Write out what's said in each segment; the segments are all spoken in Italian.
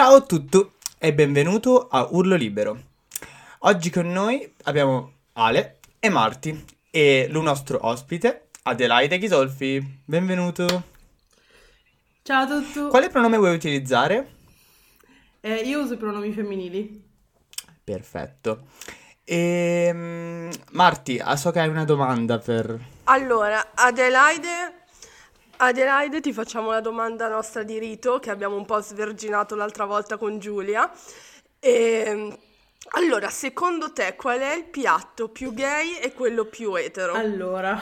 Ciao a tutti e benvenuto a Urlo Libero. Oggi con noi abbiamo Ale e Marti e il nostro ospite Adelaide Ghisolfi. Benvenuto. Ciao a tutti. Quale pronome vuoi utilizzare? Eh, io uso i pronomi femminili. Perfetto. E Marti, ah, so che hai una domanda per... Allora, Adelaide, Adelaide, ti facciamo la domanda nostra di rito che abbiamo un po' sverginato l'altra volta con Giulia. E, allora, secondo te qual è il piatto più gay e quello più etero? Allora,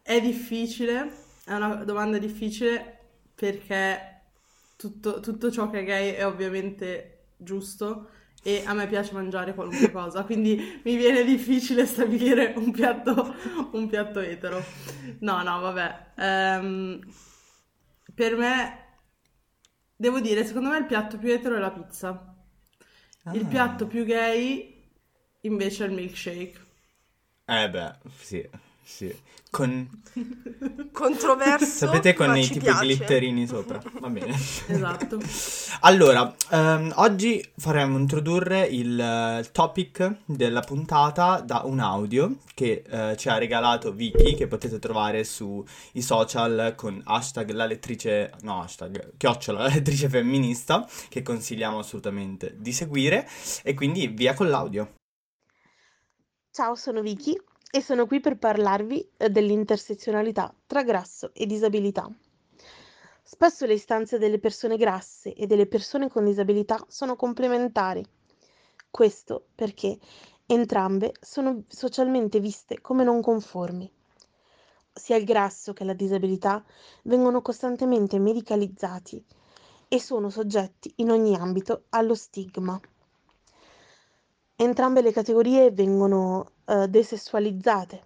è difficile, è una domanda difficile perché tutto, tutto ciò che è gay è ovviamente giusto e a me piace mangiare qualunque cosa, quindi mi viene difficile stabilire un piatto, un piatto etero. No, no, vabbè. Um, per me, devo dire, secondo me il piatto più etero è la pizza. Ah. Il piatto più gay invece è il milkshake. Eh beh, sì. Sì. Con... Controverso. Sapete con i piace. glitterini sopra. Va bene. esatto. allora, um, oggi faremo introdurre il uh, topic della puntata da un audio che uh, ci ha regalato Vicky, che potete trovare sui social con hashtag la lettrice, no hashtag, chiocciola la lettrice femminista, che consigliamo assolutamente di seguire. E quindi via con l'audio. Ciao, sono Vicky e sono qui per parlarvi eh, dell'intersezionalità tra grasso e disabilità. Spesso le istanze delle persone grasse e delle persone con disabilità sono complementari. Questo perché entrambe sono socialmente viste come non conformi. Sia il grasso che la disabilità vengono costantemente medicalizzati e sono soggetti in ogni ambito allo stigma. Entrambe le categorie vengono uh, desessualizzate,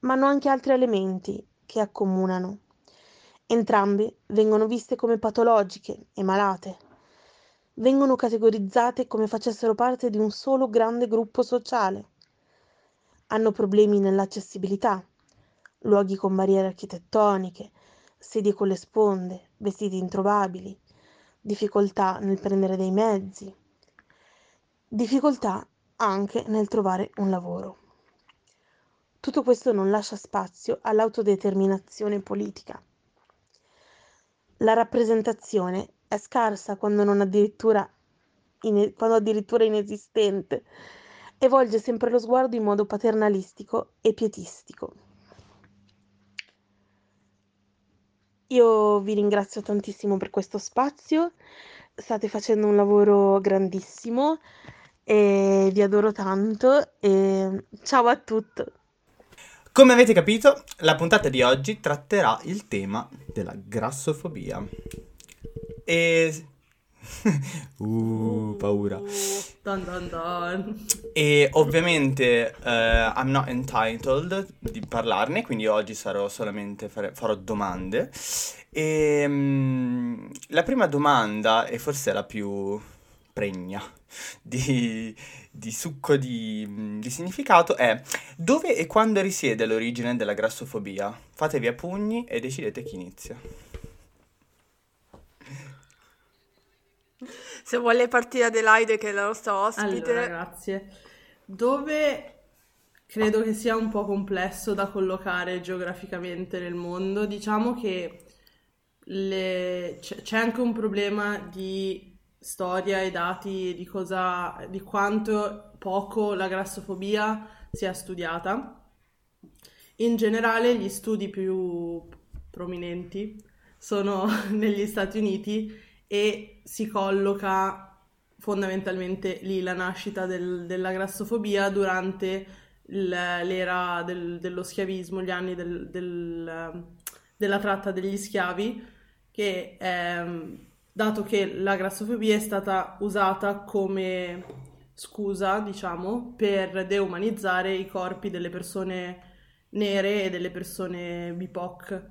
ma hanno anche altri elementi che accomunano. Entrambe vengono viste come patologiche e malate. Vengono categorizzate come facessero parte di un solo grande gruppo sociale. Hanno problemi nell'accessibilità, luoghi con barriere architettoniche, sedie con le sponde, vestiti introvabili, difficoltà nel prendere dei mezzi, difficoltà anche nel trovare un lavoro. Tutto questo non lascia spazio all'autodeterminazione politica. La rappresentazione è scarsa quando non addirittura, in, quando addirittura inesistente e volge sempre lo sguardo in modo paternalistico e pietistico. Io vi ringrazio tantissimo per questo spazio, state facendo un lavoro grandissimo e vi adoro tanto e ciao a tutti. Come avete capito, la puntata di oggi tratterà il tema della grassofobia. E... uh, paura. Dun dun dun. E ovviamente uh, I'm not entitled di parlarne, quindi oggi sarò solamente fare, farò domande. E um, la prima domanda, e forse la più pregna di, di succo di, di, significato è dove e quando risiede l'origine della grassofobia? Fatevi a pugni e decidete chi inizia. Se vuole partire Adelaide che è la nostra ospite. Allora, grazie. Dove credo che sia un po' complesso da collocare geograficamente nel mondo, diciamo che le... c'è anche un problema di storia e dati di cosa, di quanto poco la grassofobia sia studiata. In generale gli studi più prominenti sono negli Stati Uniti e si colloca fondamentalmente lì la nascita del, della grassofobia durante l'era del, dello schiavismo, gli anni del, della tratta degli schiavi, che ehm, dato che la grassofobia è stata usata come scusa, diciamo, per deumanizzare i corpi delle persone nere e delle persone BIPOC.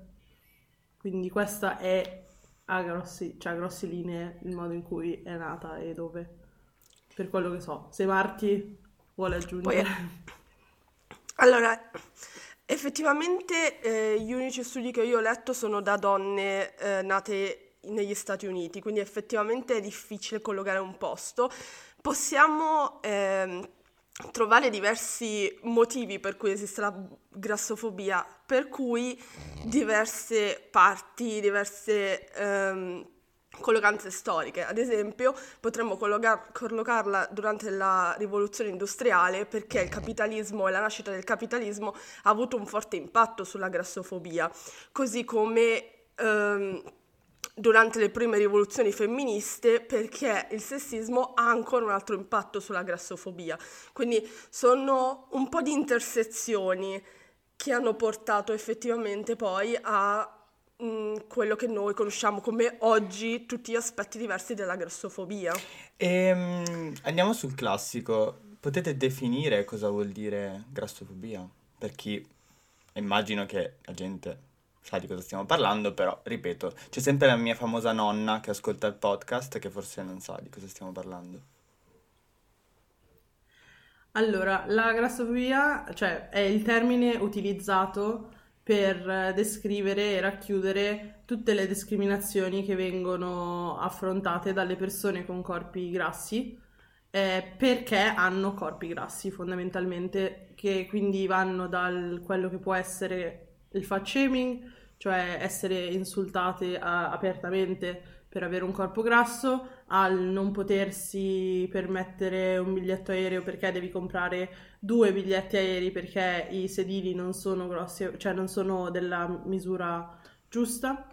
Quindi questa è a, grossi, cioè a grosse linee il modo in cui è nata e dove, per quello che so. Se Marti vuole aggiungere. Poi, allora, effettivamente eh, gli unici studi che io ho letto sono da donne eh, nate negli Stati Uniti, quindi effettivamente è difficile collocare un posto. Possiamo ehm, trovare diversi motivi per cui esiste la grassofobia, per cui diverse parti, diverse ehm, collocanze storiche. Ad esempio, potremmo collocar- collocarla durante la rivoluzione industriale perché il capitalismo e la nascita del capitalismo ha avuto un forte impatto sulla grassofobia, così come ehm, durante le prime rivoluzioni femministe perché il sessismo ha ancora un altro impatto sulla grassofobia. Quindi sono un po' di intersezioni che hanno portato effettivamente poi a mm, quello che noi conosciamo come oggi tutti gli aspetti diversi della grassofobia. E, um, andiamo sul classico. Potete definire cosa vuol dire grassofobia? Per chi immagino che la gente sa di cosa stiamo parlando, però ripeto, c'è sempre la mia famosa nonna che ascolta il podcast che forse non sa di cosa stiamo parlando. Allora, la grassofobia, cioè, è il termine utilizzato per descrivere e racchiudere tutte le discriminazioni che vengono affrontate dalle persone con corpi grassi eh, perché hanno corpi grassi fondamentalmente che quindi vanno da quello che può essere il fat shaming cioè essere insultate a- apertamente per avere un corpo grasso, al non potersi permettere un biglietto aereo perché devi comprare due biglietti aerei perché i sedili non sono grossi, cioè non sono della misura giusta,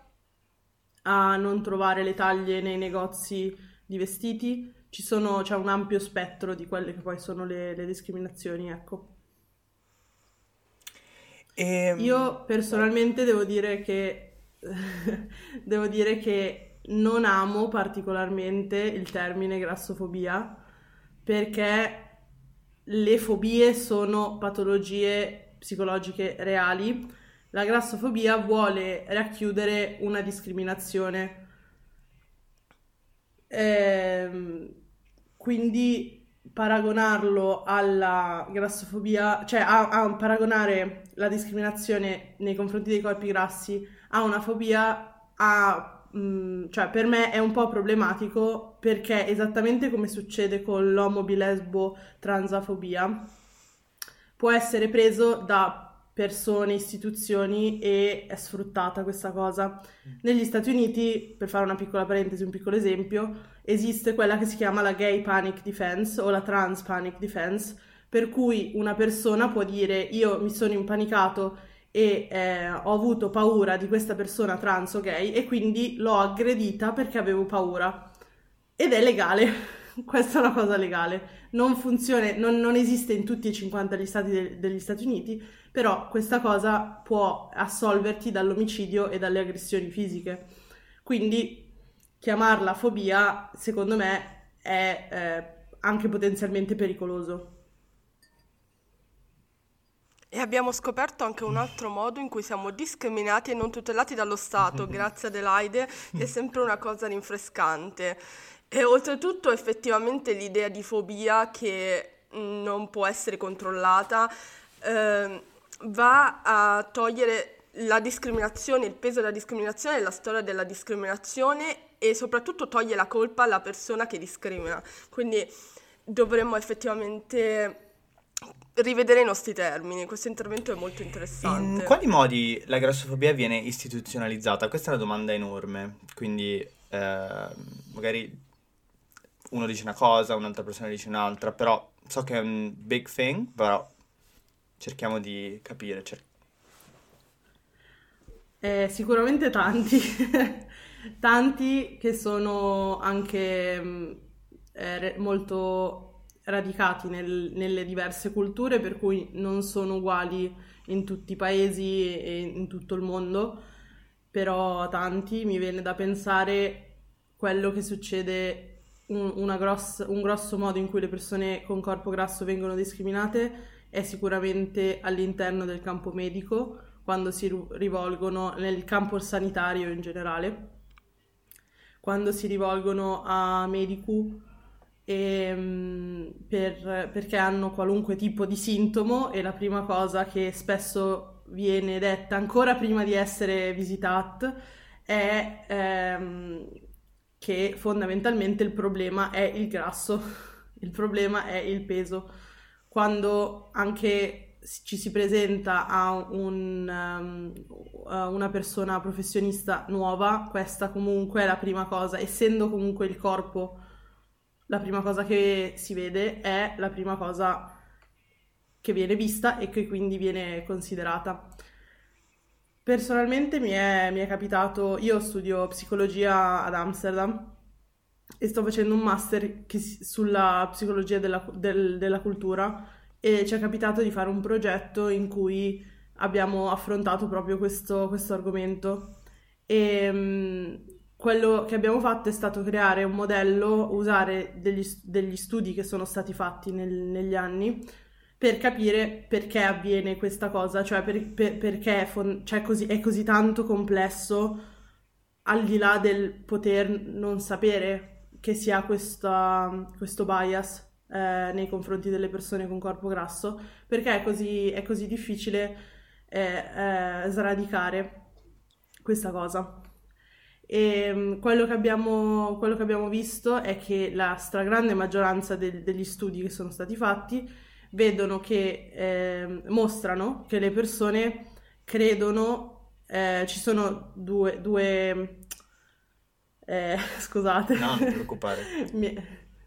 a non trovare le taglie nei negozi di vestiti. Ci sono, c'è un ampio spettro di quelle che poi sono le, le discriminazioni, ecco. E... Ehm, Io personalmente devo dire che devo dire che non amo particolarmente il termine grassofobia perché le fobie sono patologie psicologiche reali. La grassofobia vuole racchiudere una discriminazione. Ehm, quindi paragonarlo alla grassofobia, cioè a, a, paragonare la discriminazione nei confronti dei corpi grassi a una fobia, a, mh, mm, cioè per me è un po' problematico perché esattamente come succede con l'omobilesbo transafobia, può essere preso da persone, istituzioni e è sfruttata questa cosa. Negli Stati Uniti, per fare una piccola parentesi, un piccolo esempio, esiste quella che si chiama la gay panic defense o la trans panic defense, per cui una persona può dire io mi sono impanicato e eh, ho avuto paura di questa persona trans o gay e quindi l'ho aggredita perché avevo paura. Ed è legale. Questa è una cosa legale. Non funziona, non, non esiste in tutti e 50 gli stati de- degli Stati Uniti, però questa cosa può assolverti dall'omicidio e dalle aggressioni fisiche. Quindi chiamarla fobia, secondo me, è eh, anche potenzialmente pericoloso. E abbiamo scoperto anche un altro modo in cui siamo discriminati e non tutelati dallo Stato, grazie Adelaide, che è sempre una cosa rinfrescante. E oltretutto effettivamente l'idea di fobia che non può essere controllata eh, va a togliere la discriminazione, il peso della discriminazione, la storia della discriminazione e soprattutto toglie la colpa alla persona che discrimina. Quindi dovremmo effettivamente rivedere i nostri termini. Questo intervento è molto interessante. In quali modi la grassofobia viene istituzionalizzata? Questa è una domanda enorme. Quindi eh, magari uno dice una cosa, un'altra persona dice un'altra, però so che è un big thing, però cerchiamo di capire. Cer- eh, sicuramente tanti, tanti che sono anche mm, eh, molto radicati nel, nelle diverse culture, per cui non sono uguali in tutti i paesi e in tutto il mondo, però tanti mi viene da pensare quello che succede un, gross, un grosso modo in cui le persone con corpo grasso vengono discriminate è sicuramente all'interno del campo medico, quando si rivolgono nel campo sanitario in generale, quando si rivolgono a medici e, per, perché hanno qualunque tipo di sintomo e la prima cosa che spesso viene detta ancora prima di essere visitata è ehm, che fondamentalmente il problema è il grasso, il problema è il peso. Quando anche ci si presenta a un, um, a una persona professionista nuova, questa comunque è la prima cosa, essendo comunque il corpo la prima cosa che si vede, è la prima cosa che viene vista e che quindi viene considerata. Personalmente mi è, mi è capitato, io studio psicologia ad Amsterdam e sto facendo un master che, sulla psicologia della, del, della cultura e ci è capitato di fare un progetto in cui abbiamo affrontato proprio questo, questo argomento. E um, quello che abbiamo fatto è stato creare un modello, usare degli, degli studi che sono stati fatti nel, negli anni per capire perché avviene questa cosa, cioè per, per, perché fon- cioè così, è così tanto complesso al di là del poter non sapere che si ha questa, questo bias eh, nei confronti delle persone con corpo grasso, perché è così, è così difficile eh, eh, sradicare questa cosa. E mm, quello che, abbiamo, quello che abbiamo visto è che la stragrande maggioranza de- degli studi che sono stati fatti vedono che eh, mostrano che le persone credono, eh, ci sono due, due eh, scusate. No, non ti preoccupare. mi, è,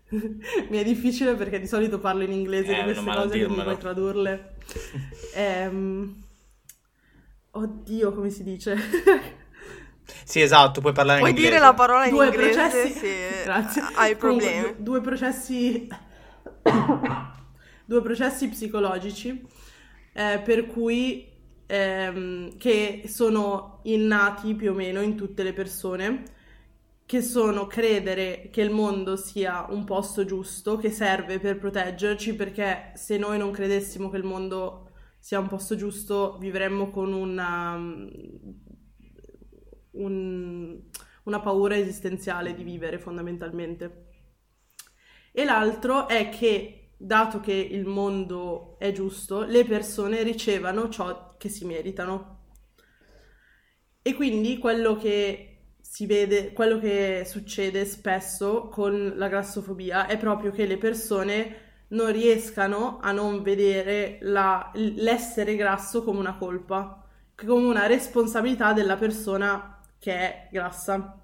mi, è difficile perché di solito parlo in inglese eh, di queste cose, quindi puoi tradurle. ehm, oddio, come si dice? Sì, esatto, puoi parlare puoi in inglese. Puoi dire la parola in due inglese processi... se Grazie. hai problemi. Comunque, due processi... due processi psicologici eh, per cui ehm, che sono innati più o meno in tutte le persone che sono credere che il mondo sia un posto giusto, che serve per proteggerci, perché se noi non credessimo che il mondo sia un posto giusto, vivremmo con una un, una paura esistenziale di vivere fondamentalmente. E l'altro è che, dato che il mondo è giusto, le persone ricevano ciò che si meritano. E quindi quello che si vede, quello che succede spesso con la grassofobia è proprio che le persone non riescano a non vedere la, l'essere grasso come una colpa, come una responsabilità della persona che è grassa.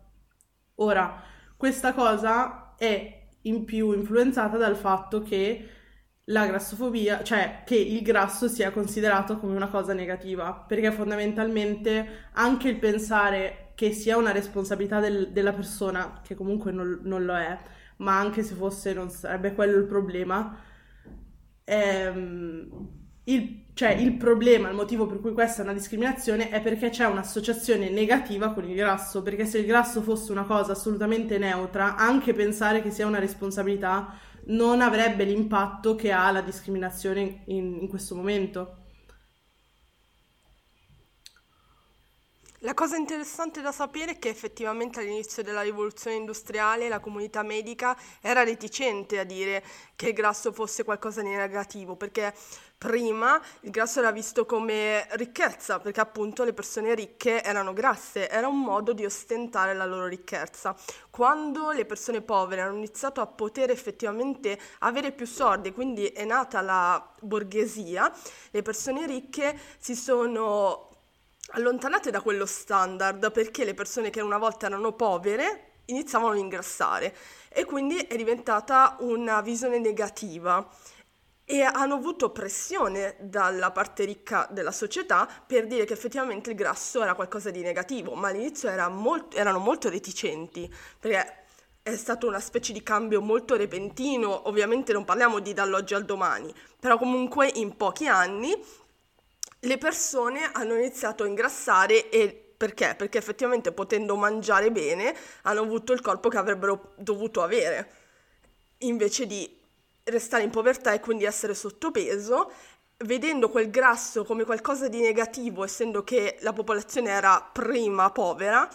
Ora, questa cosa è in più influenzata dal fatto che la grassofobia, cioè che il grasso sia considerato come una cosa negativa, perché fondamentalmente anche il pensare che sia una responsabilità del, della persona, che comunque non, non, lo è, ma anche se fosse non sarebbe quello il problema, ehm, il, cioè, il problema, il motivo per cui questa è una discriminazione è perché c'è un'associazione negativa con il grasso, perché se il grasso fosse una cosa assolutamente neutra, anche pensare che sia una responsabilità non avrebbe l'impatto che ha la discriminazione in, in questo momento. La cosa interessante da sapere è che effettivamente all'inizio della rivoluzione industriale la comunità medica era reticente a dire che il grasso fosse qualcosa di negativo, perché prima il grasso era visto come ricchezza, perché appunto le persone ricche erano grasse, era un modo di ostentare la loro ricchezza. Quando le persone povere hanno iniziato a poter effettivamente avere più soldi, quindi è nata la borghesia, le persone ricche si sono allontanate da quello standard perché le persone che una volta erano povere iniziavano ad ingrassare e quindi è diventata una visione negativa. E hanno avuto pressione dalla parte ricca della società per dire che effettivamente il grasso era qualcosa di negativo, ma all'inizio era molto, erano molto reticenti perché è stato una specie di cambio molto repentino, ovviamente non parliamo di dall'oggi al domani, però comunque in pochi anni le persone hanno iniziato a ingrassare e perché? Perché effettivamente potendo mangiare bene hanno avuto il corpo che avrebbero dovuto avere, invece di restare in povertà e quindi essere sottopeso, vedendo quel grasso come qualcosa di negativo, essendo che la popolazione era prima povera,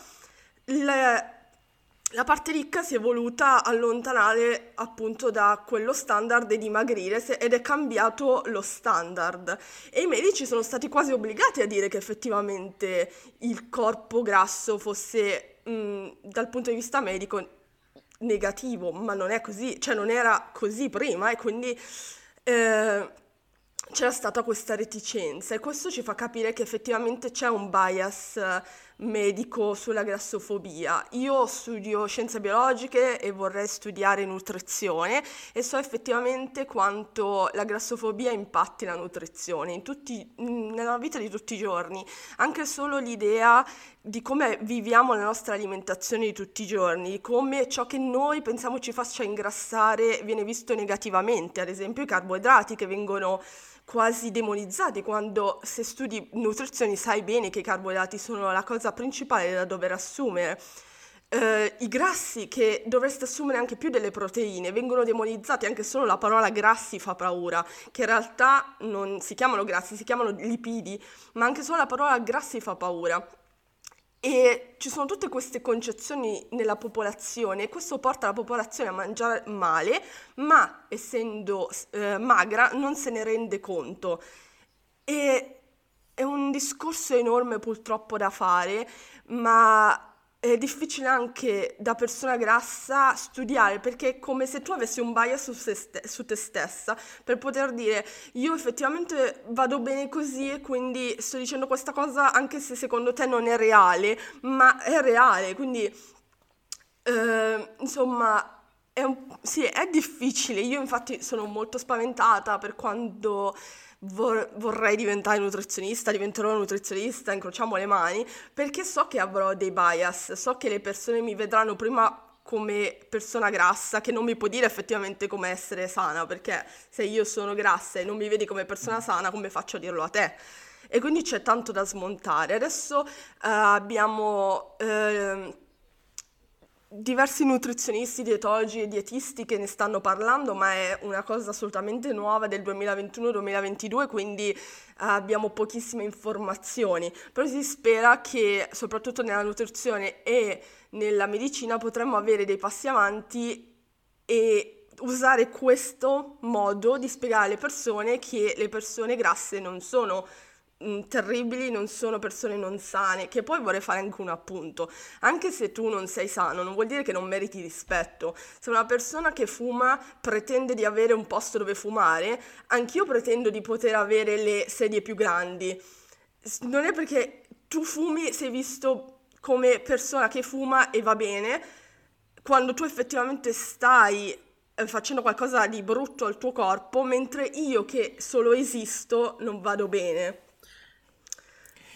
la parte ricca si è voluta allontanare appunto da quello standard e dimagrire ed è cambiato lo standard. E i medici sono stati quasi obbligati a dire che effettivamente il corpo grasso fosse mh, dal punto di vista medico negativo, ma non è così, cioè non era così prima e quindi eh, c'era stata questa reticenza e questo ci fa capire che effettivamente c'è un bias medico sulla grassofobia. Io studio scienze biologiche e vorrei studiare nutrizione e so effettivamente quanto la grassofobia impatti la nutrizione tutti, nella vita di tutti i giorni. Anche solo l'idea di come viviamo la nostra alimentazione di tutti i giorni, come ciò che noi pensiamo ci faccia ingrassare viene visto negativamente, ad esempio i carboidrati che vengono quasi demonizzati quando se studi nutrizione sai bene che i carboidrati sono la cosa principale da dover assumere. Uh, I grassi che dovreste assumere anche più delle proteine vengono demonizzati, anche solo la parola grassi fa paura, che in realtà non si chiamano grassi, si chiamano lipidi, ma anche solo la parola grassi fa paura. E ci sono tutte queste concezioni nella popolazione e questo porta la popolazione a mangiare male, ma essendo eh, magra non se ne rende conto. E è un discorso enorme purtroppo da fare, ma è difficile anche da persona grassa studiare perché è come se tu avessi un bias su, ste- su, te stessa per poter dire io effettivamente vado bene così e quindi sto dicendo questa cosa anche se secondo te non è reale, ma è reale, quindi eh, insomma è, un, sì, è difficile. Io infatti sono molto spaventata per quando vor- vorrei diventare nutrizionista, diventerò nutrizionista, incrociamo le mani, perché so che avrò dei bias, so che le persone mi vedranno prima come persona grassa che non mi può dire effettivamente come essere sana, perché se io sono grassa e non mi vedi come persona sana, come faccio a dirlo a te? E quindi c'è tanto da smontare. Adesso uh, abbiamo... Uh, diversi nutrizionisti, dietologi e dietisti che ne stanno parlando, ma è una cosa assolutamente nuova del 2021-2022, quindi eh, abbiamo pochissime informazioni. Però si spera che soprattutto nella nutrizione e nella medicina potremmo avere dei passi avanti e usare questo modo di spiegare alle persone che le persone grasse non sono terribili non sono persone non sane, che poi vorrei fare anche un appunto. Anche se tu non sei sano, non vuol dire che non meriti rispetto. Se una persona che fuma pretende di avere un posto dove fumare, anch'io pretendo di poter avere le sedie più grandi. Non è perché tu fumi sei visto come persona che fuma e va bene, quando tu effettivamente stai eh, facendo qualcosa di brutto al tuo corpo, mentre io che solo esisto non vado bene.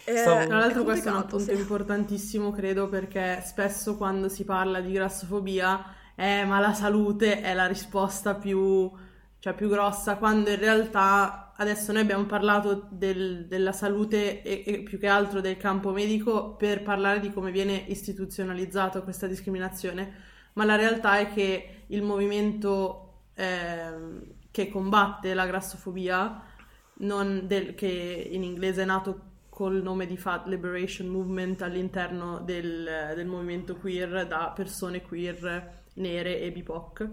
Eh, Tra l'altro questo è un punto sì. importantissimo, credo, perché spesso quando si parla di grassofobia, eh, ma la salute è la risposta più, cioè, più grossa, quando in realtà adesso noi abbiamo parlato del, della salute e, e, più che altro del campo medico per parlare di come viene istituzionalizzata questa discriminazione, ma la realtà è che il movimento eh, che combatte la grassofobia, del, che in inglese è nato col nome di Fat Liberation Movement all'interno del, del movimento queer da persone queer nere e BIPOC.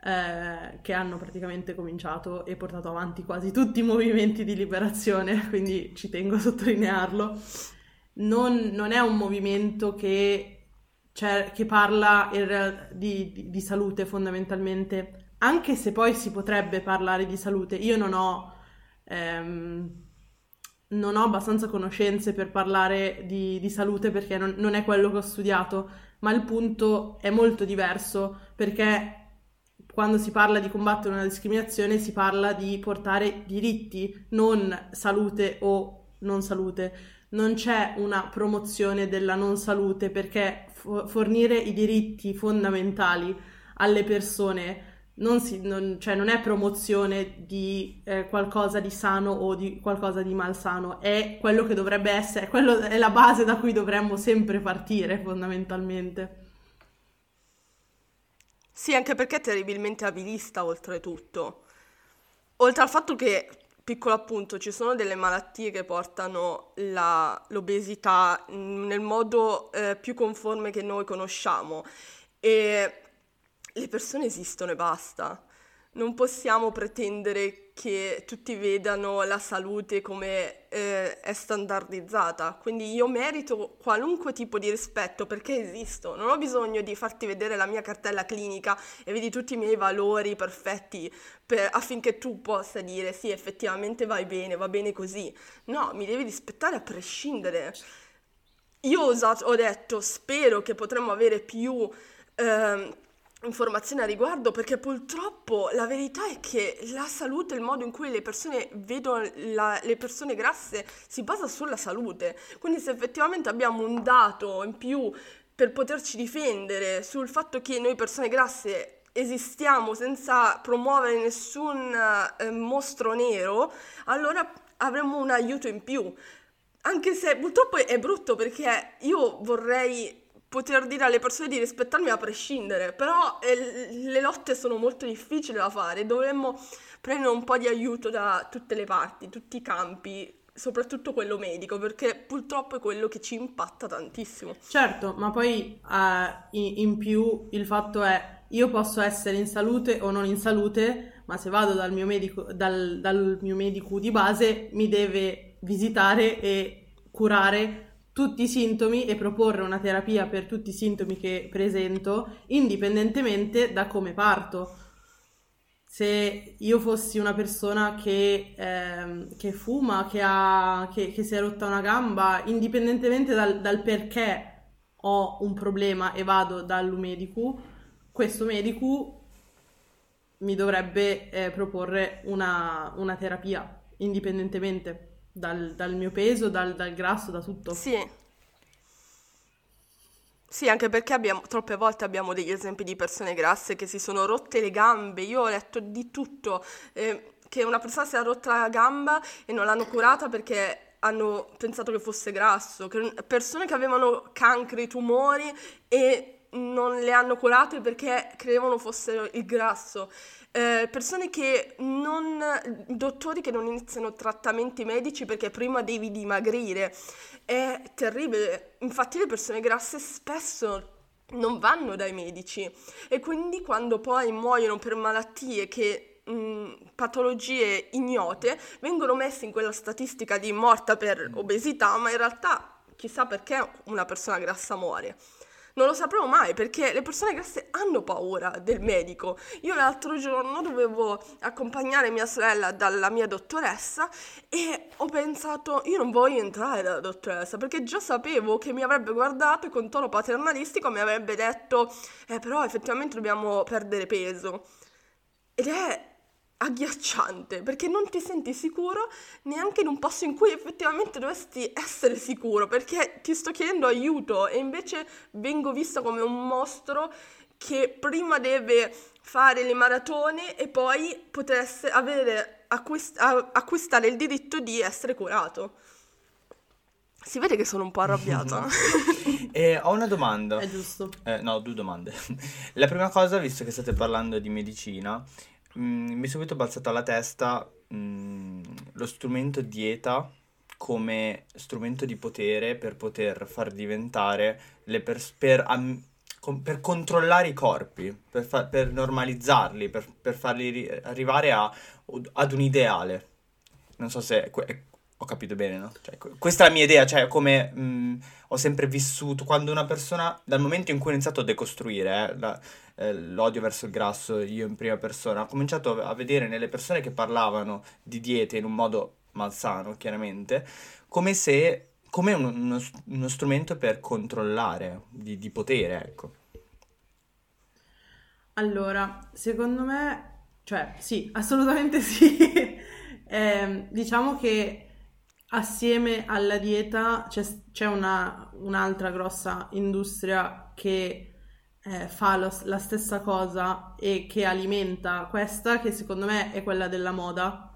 Eh, che hanno praticamente cominciato e portato avanti quasi tutti i movimenti di liberazione, quindi ci tengo a sottolinearlo. Non, non è un movimento che, cioè, che parla real- di, di, di, salute fondamentalmente, anche se poi si potrebbe parlare di salute. Io non ho ehm, non ho abbastanza conoscenze per parlare di, di salute perché non, non, è quello che ho studiato, ma il punto è molto diverso perché quando si parla di combattere una discriminazione si parla di portare diritti, non salute o non salute. Non c'è una promozione della non salute perché fornire i diritti fondamentali alle persone non, si, non, cioè non è promozione di eh, qualcosa di sano o di qualcosa di malsano, è quello che dovrebbe essere, quello è la base da cui dovremmo sempre partire fondamentalmente. Sì, anche perché è terribilmente abilista oltretutto. Oltre al fatto che, piccolo appunto, ci sono delle malattie che portano la, l'obesità nel modo eh, più conforme che noi conosciamo e le persone esistono e basta. Non possiamo pretendere che tutti vedano la salute come eh, è standardizzata, quindi io merito qualunque tipo di rispetto perché esisto, non ho bisogno di farti vedere la mia cartella clinica e vedi tutti i miei valori perfetti per, affinché tu possa dire sì effettivamente vai bene, va bene così, no, mi devi rispettare a prescindere. Io ho, usato, ho detto spero che potremmo avere più... Eh, informazioni a riguardo perché purtroppo la verità è che la salute, il modo in cui le persone vedono la, le persone grasse si basa sulla salute. Quindi se effettivamente abbiamo un dato in più per poterci difendere sul fatto che noi persone grasse esistiamo senza promuovere nessun eh, mostro nero, allora avremo un aiuto in più. Anche se purtroppo è brutto perché io vorrei poter dire alle persone di rispettarmi a prescindere, però eh, le lotte sono molto difficili da fare, dovremmo prendere un po' di aiuto da tutte le parti, tutti i campi, soprattutto quello medico, perché purtroppo è quello che ci impatta tantissimo. Certo, ma poi uh, in, più il fatto è io posso essere in salute o non in salute, ma se vado dal mio medico, dal, dal mio medico di base mi deve visitare e curare tutti i sintomi e proporre una terapia per tutti i sintomi che presento, indipendentemente da come parto. Se io fossi una persona che, ehm, che fuma, che, ha, che, che, si è rotta una gamba, indipendentemente dal, dal, perché ho un problema e vado dall'umedico, questo medico mi dovrebbe eh, proporre una, una terapia, indipendentemente dal, dal mio peso, dal, dal, grasso, da tutto. Sì. Sì, anche perché abbiamo, troppe volte abbiamo degli esempi di persone grasse che si sono rotte le gambe. Io ho letto di tutto, eh, che una persona si è rotta la gamba e non l'hanno curata perché hanno pensato che fosse grasso, che persone che avevano cancri, tumori e non le hanno curate perché credevano fossero il grasso. Eh, persone che non, dottori che non iniziano trattamenti medici perché prima devi dimagrire. È terribile. Infatti le persone grasse spesso non vanno dai medici e quindi quando poi muoiono per malattie che mh, patologie ignote vengono messe in quella statistica di morta per obesità, ma in realtà chissà perché una persona grassa muore. Non lo sapremo mai perché le persone grasse hanno paura del medico. Io l'altro giorno dovevo accompagnare mia sorella dalla mia dottoressa e ho pensato io non voglio entrare dalla dottoressa perché già sapevo che mi avrebbe guardato con tono paternalistico mi avrebbe detto eh però effettivamente dobbiamo perdere peso. Ed è agghiacciante perché non ti senti sicuro neanche in un posto in cui effettivamente dovresti essere sicuro perché ti sto chiedendo aiuto e invece vengo vista come un mostro che prima deve fare le maratone e poi poter avere, acquist- acquistare il diritto di essere curato. Si vede che sono un po' arrabbiata. e ho una domanda. È giusto. Eh, no, due domande. La prima cosa, visto che state parlando di medicina, Mm, mi è subito balzato alla testa mm, lo strumento dieta come strumento di potere per poter far diventare le persone per, am- con- per controllare i corpi, per, fa- per normalizzarli, per, per farli ri- arrivare a- ad un ideale. Non so se que- ho capito bene, no? Cioè, questa è la mia idea, cioè come mh, mm, ho sempre vissuto, quando una persona, dal momento in cui ho iniziato a decostruire eh, la, eh, l'odio verso il grasso, io in prima persona, ho cominciato a vedere nelle persone che parlavano di diete in un modo malsano, chiaramente, come se come uno, uno, strumento per controllare, di, di potere, ecco. Allora, secondo me, cioè sì, assolutamente sì. eh, diciamo che assieme alla dieta c'è, c'è una, un'altra grossa industria che eh, fa lo, la stessa cosa e che alimenta questa, che secondo me è quella della moda.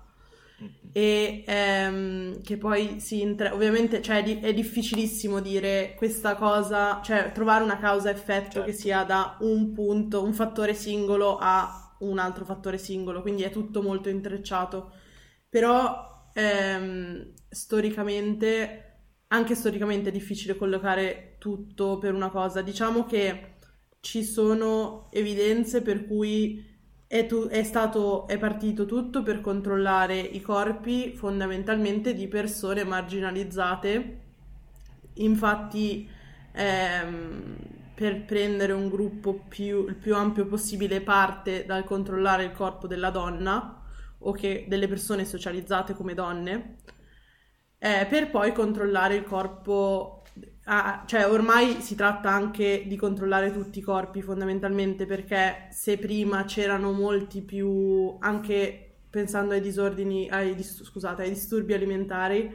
E ehm, che poi si intra- ovviamente cioè, di- è difficilissimo dire questa cosa, cioè trovare una causa-effetto certo. che sia da un punto, un fattore singolo a un altro fattore singolo, quindi è tutto molto intrecciato. Però ehm, storicamente, anche storicamente è difficile collocare tutto per una cosa. Diciamo che ci sono evidenze per cui è, tu- è stato, è partito tutto per controllare i corpi fondamentalmente di persone marginalizzate. Infatti, ehm, per prendere un gruppo più, il più ampio possibile parte dal controllare il corpo della donna o che delle persone socializzate come donne, eh, per poi controllare il corpo Ah, cioè ormai si tratta anche di controllare tutti i corpi fondamentalmente perché se prima c'erano molti più, anche pensando ai disordini, ai, scusate, ai disturbi alimentari,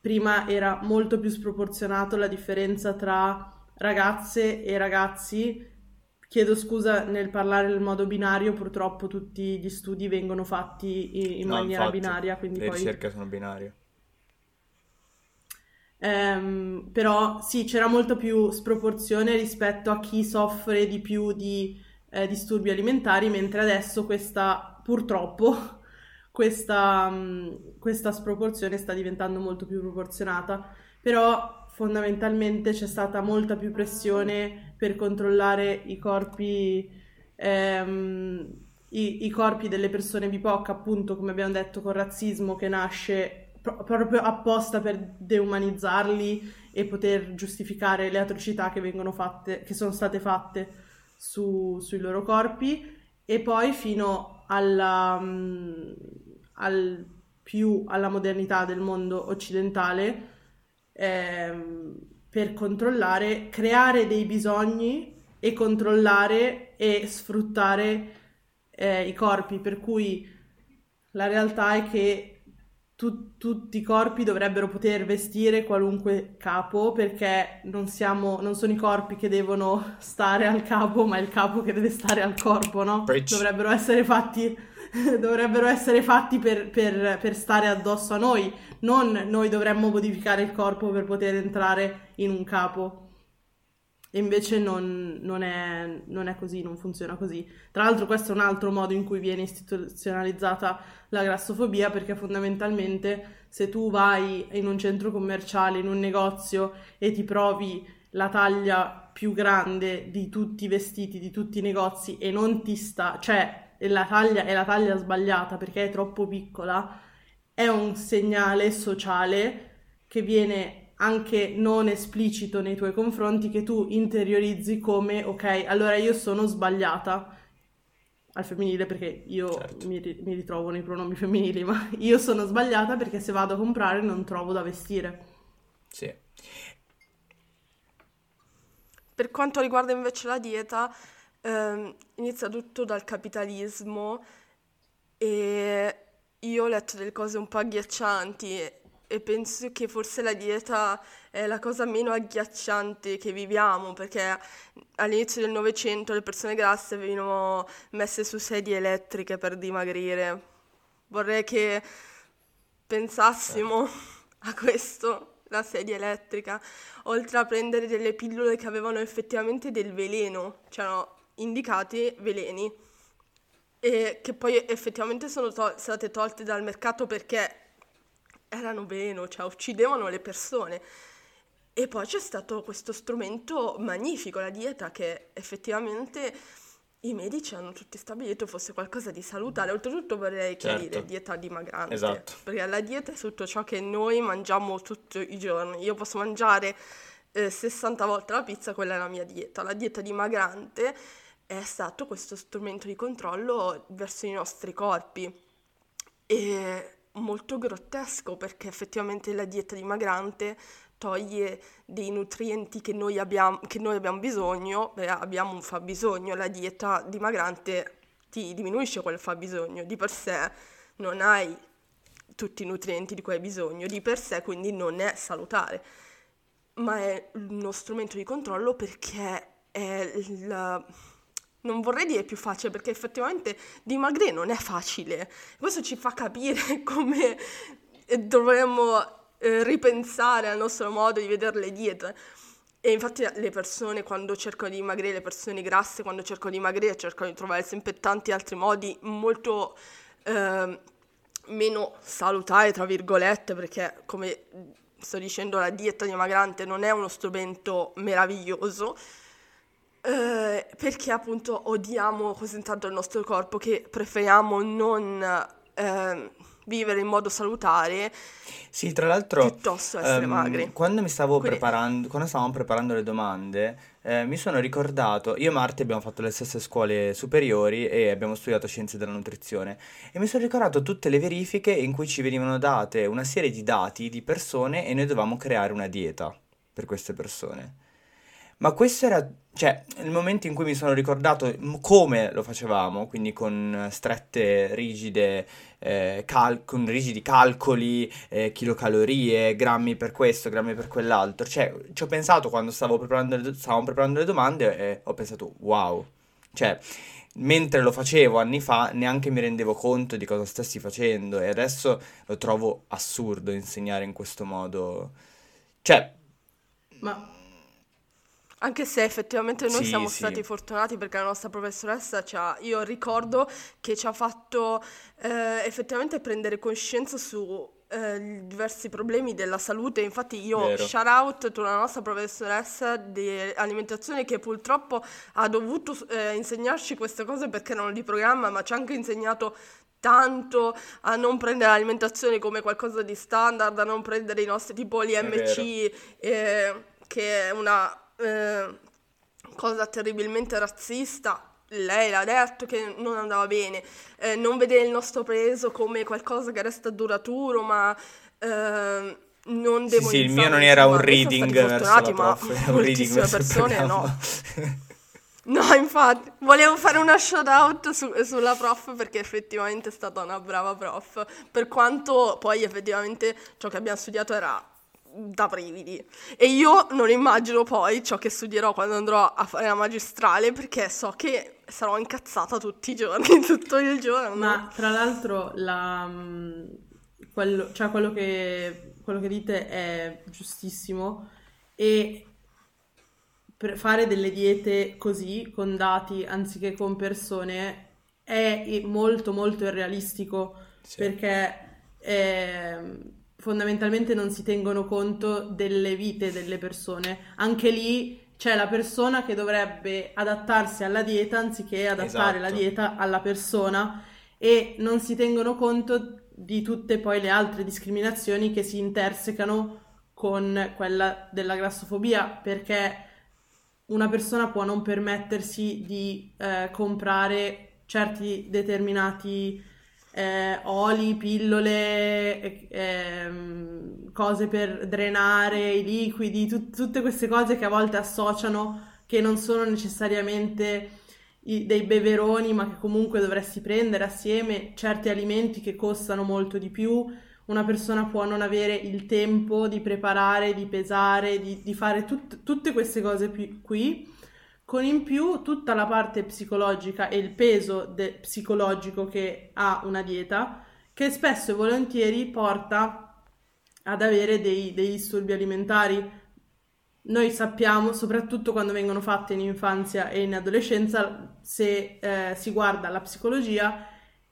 prima era molto più sproporzionato la differenza tra ragazze e ragazzi. Chiedo scusa nel parlare nel modo binario, purtroppo tutti gli studi vengono fatti in, in No, maniera infatti, binaria, quindi le poi... ricerche sono binarie. Ehm, però sì, c'era molto più sproporzione rispetto a chi soffre di più di eh, disturbi alimentari, mentre adesso questa, purtroppo, questa, mh, questa sproporzione sta diventando molto più proporzionata. Però fondamentalmente c'è stata molta più pressione per controllare i corpi, ehm, i, i corpi delle persone BIPOC, appunto, come abbiamo detto, con razzismo che nasce pro- proprio apposta per deumanizzarli e poter giustificare le atrocità che vengono fatte, che sono state fatte su- sui loro corpi, e poi fino alla, mm, al più alla modernità del mondo occidentale, ehm, per controllare, creare dei bisogni e controllare e sfruttare eh, i corpi, per cui la realtà è che tu- tutti i corpi dovrebbero poter vestire qualunque capo perché non siamo, non sono i corpi che devono stare al capo, ma è il capo che deve stare al corpo, no? Dovrebbero essere fatti, dovrebbero essere fatti per, per- per stare addosso a noi, non noi dovremmo modificare il corpo per poter entrare in un capo. E invece non, non è, non è così, non funziona così. Tra l'altro questo è un altro modo in cui viene istituzionalizzata la grassofobia perché fondamentalmente se tu vai in un centro commerciale, in un negozio e ti provi la taglia più grande di tutti i vestiti, di tutti i negozi e non ti sta, cioè la taglia è la taglia sbagliata perché è troppo piccola, è un segnale sociale che viene anche non esplicito nei tuoi confronti che tu interiorizzi come ok, allora io sono sbagliata al femminile perché io Certo. mi, mi ritrovo nei pronomi femminili, ma io sono sbagliata perché se vado a comprare non trovo da vestire. Sì. Per quanto riguarda invece la dieta, ehm, inizia tutto dal capitalismo e io ho letto delle cose un po' agghiaccianti e, penso che forse la dieta è la cosa meno agghiacciante che viviamo, perché all'inizio del Novecento le persone grasse venivano messe su sedie elettriche per dimagrire. Vorrei che pensassimo a questo, la sedia elettrica oltre a prendere delle pillole che avevano effettivamente del veleno, c'erano indicati veleni, e che poi effettivamente sono to- state tolte dal mercato perché erano veleno, cioè uccidevano le persone. E poi c'è stato questo strumento magnifico, la dieta, che effettivamente i medici hanno tutti stabilito fosse qualcosa di salutare. Oltretutto vorrei chiarire, Certo. dieta dimagrante. Esatto. Perché la dieta è tutto ciò che noi mangiamo tutti i giorni. Io posso mangiare eh, 60 volte la pizza, quella è la mia dieta. La dieta dimagrante è stato questo strumento di controllo verso i nostri corpi. E molto grottesco perché effettivamente la dieta dimagrante toglie dei nutrienti che noi abbiamo, che noi abbiamo bisogno, beh, abbiamo un fabbisogno, la dieta dimagrante ti diminuisce quel fabbisogno, di per sé non hai tutti i nutrienti di cui hai bisogno, di per sé quindi non è salutare, ma è uno strumento di controllo perché è il... Non vorrei dire più facile perché effettivamente dimagrire non è facile. Questo ci fa capire come eh, dovremmo eh, ripensare al nostro modo di vedere le diete. E infatti le persone quando cercano di dimagrire, le persone grasse quando cercano di dimagrire cercano di trovare sempre tanti altri modi molto eh, meno salutari, tra virgolette, perché come sto dicendo la dieta dimagrante non è uno strumento meraviglioso, eh, perché appunto odiamo così tanto il nostro corpo che preferiamo non eh, vivere in modo salutare Sì, tra l'altro, piuttosto essere ehm, magri. quando mi stavo Quindi, preparando, quando stavamo preparando le domande, eh, mi sono ricordato, io e Marti abbiamo fatto le stesse scuole superiori e abbiamo studiato scienze della nutrizione e mi sono ricordato tutte le verifiche in cui ci venivano date una serie di dati di persone e noi dovevamo creare una dieta per queste persone. Ma questo era, cioè, il momento in cui mi sono ricordato come lo facevamo, quindi con strette, rigide, eh, cal- con rigidi calcoli, eh, chilocalorie, grammi per questo, grammi per quell'altro. Cioè, ci ho pensato quando stavo preparando le, stavamo preparando le domande e ho pensato, wow. Cioè, mentre lo facevo anni fa, neanche mi rendevo conto di cosa stessi facendo e adesso lo trovo assurdo insegnare in questo modo. Cioè, Ma Anche se effettivamente noi sì, siamo sì. stati fortunati perché la nostra professoressa ci ha, io ricordo che ci ha fatto eh, effettivamente prendere coscienza su eh, diversi problemi della salute. Infatti io Vero. shout out to la nostra professoressa di alimentazione che purtroppo ha dovuto eh, insegnarci queste cose perché erano di programma, ma ci ha anche insegnato tanto a non prendere l'alimentazione come qualcosa di standard, a non prendere i nostri tipo gli È MC, eh, che è una eh, cosa terribilmente razzista. Lei l'ha detto che non andava bene, eh, non vedere il nostro peso come qualcosa che resta duraturo, ma eh, non Sì, sì, il mio non era un reading verso la ma prof, era un reading verso persone no. No, infatti, volevo fare una shout out su- sulla prof perché effettivamente è stata una brava prof, per quanto poi effettivamente ciò che abbiamo studiato era da brividi. E io non immagino poi ciò che studierò quando andrò a fare la magistrale perché so che sarò incazzata tutti i giorni, tutto il giorno. Ma tra l'altro la, mm, quello, cioè quello che, quello che dite è giustissimo e per fare delle diete così, con dati anziché con persone, è molto molto irrealistico Sì. perché ehm, fondamentalmente non si tengono conto delle vite delle persone. Anche lì c'è la persona che dovrebbe adattarsi alla dieta anziché adattare la Esatto. dieta alla persona e non si tengono conto di tutte poi le altre discriminazioni che si intersecano con quella della grassofobia perché una persona può non permettersi di eh, comprare certi determinati eh, oli, pillole, eh, ehm, cose per drenare i liquidi, tut- tutte queste cose che a volte associano che non sono necessariamente i- dei beveroni, ma che comunque dovresti prendere assieme certi alimenti che costano molto di più. Una persona può non avere il tempo di preparare, di pesare, di, di fare tut- tutte queste cose pi- qui, con in più tutta la parte psicologica e il peso de- psicologico che ha una dieta, che spesso e volentieri porta ad avere dei, dei disturbi alimentari. Noi sappiamo, soprattutto quando vengono fatte in infanzia e in adolescenza, se eh, si guarda la psicologia,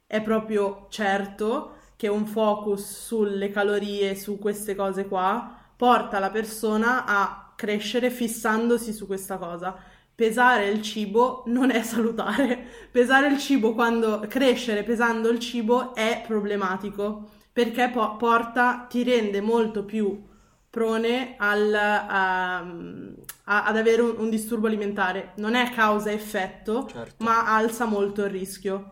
è proprio certo che un focus sulle calorie, su queste cose qua, porta la persona a crescere fissandosi su questa cosa. Pesare il cibo non è salutare. Pesare il cibo quando crescere pesando il cibo è problematico perché po- porta, ti rende molto più prone al, a- a- ad avere un, un disturbo alimentare. Non è causa-effetto, Certo, ma alza molto il rischio.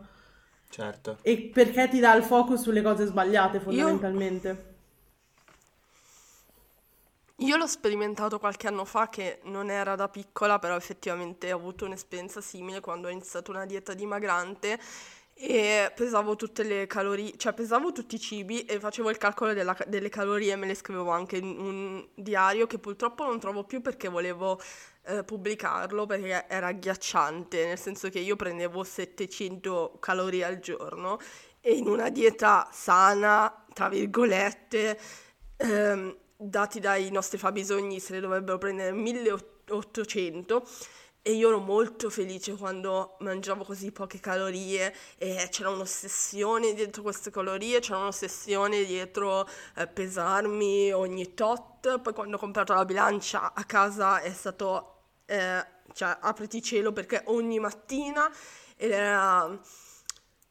certo. E perché ti dà il focus sulle cose sbagliate, fondamentalmente. io l'ho sperimentato qualche anno fa che non era da piccola, però effettivamente ho avuto un'esperienza simile quando ho iniziato una dieta dimagrante e pesavo tutte le calorie, cioè pesavo tutti i cibi e facevo il calcolo della- delle calorie, me le scrivevo anche in un diario che purtroppo non trovo più perché volevo eh, pubblicarlo perché era agghiacciante, nel senso che io prendevo 700 calorie al giorno e in una dieta sana, tra virgolette, ehm, dati dai nostri fabbisogni se ne dovrebbero prendere 1800 e io ero molto felice quando mangiavo così poche calorie e c'era un'ossessione dietro queste calorie, c'era un'ossessione dietro eh, pesarmi ogni tot. Poi quando ho comprato la bilancia a casa è stato eh, cioè apriti cielo perché ogni mattina ed era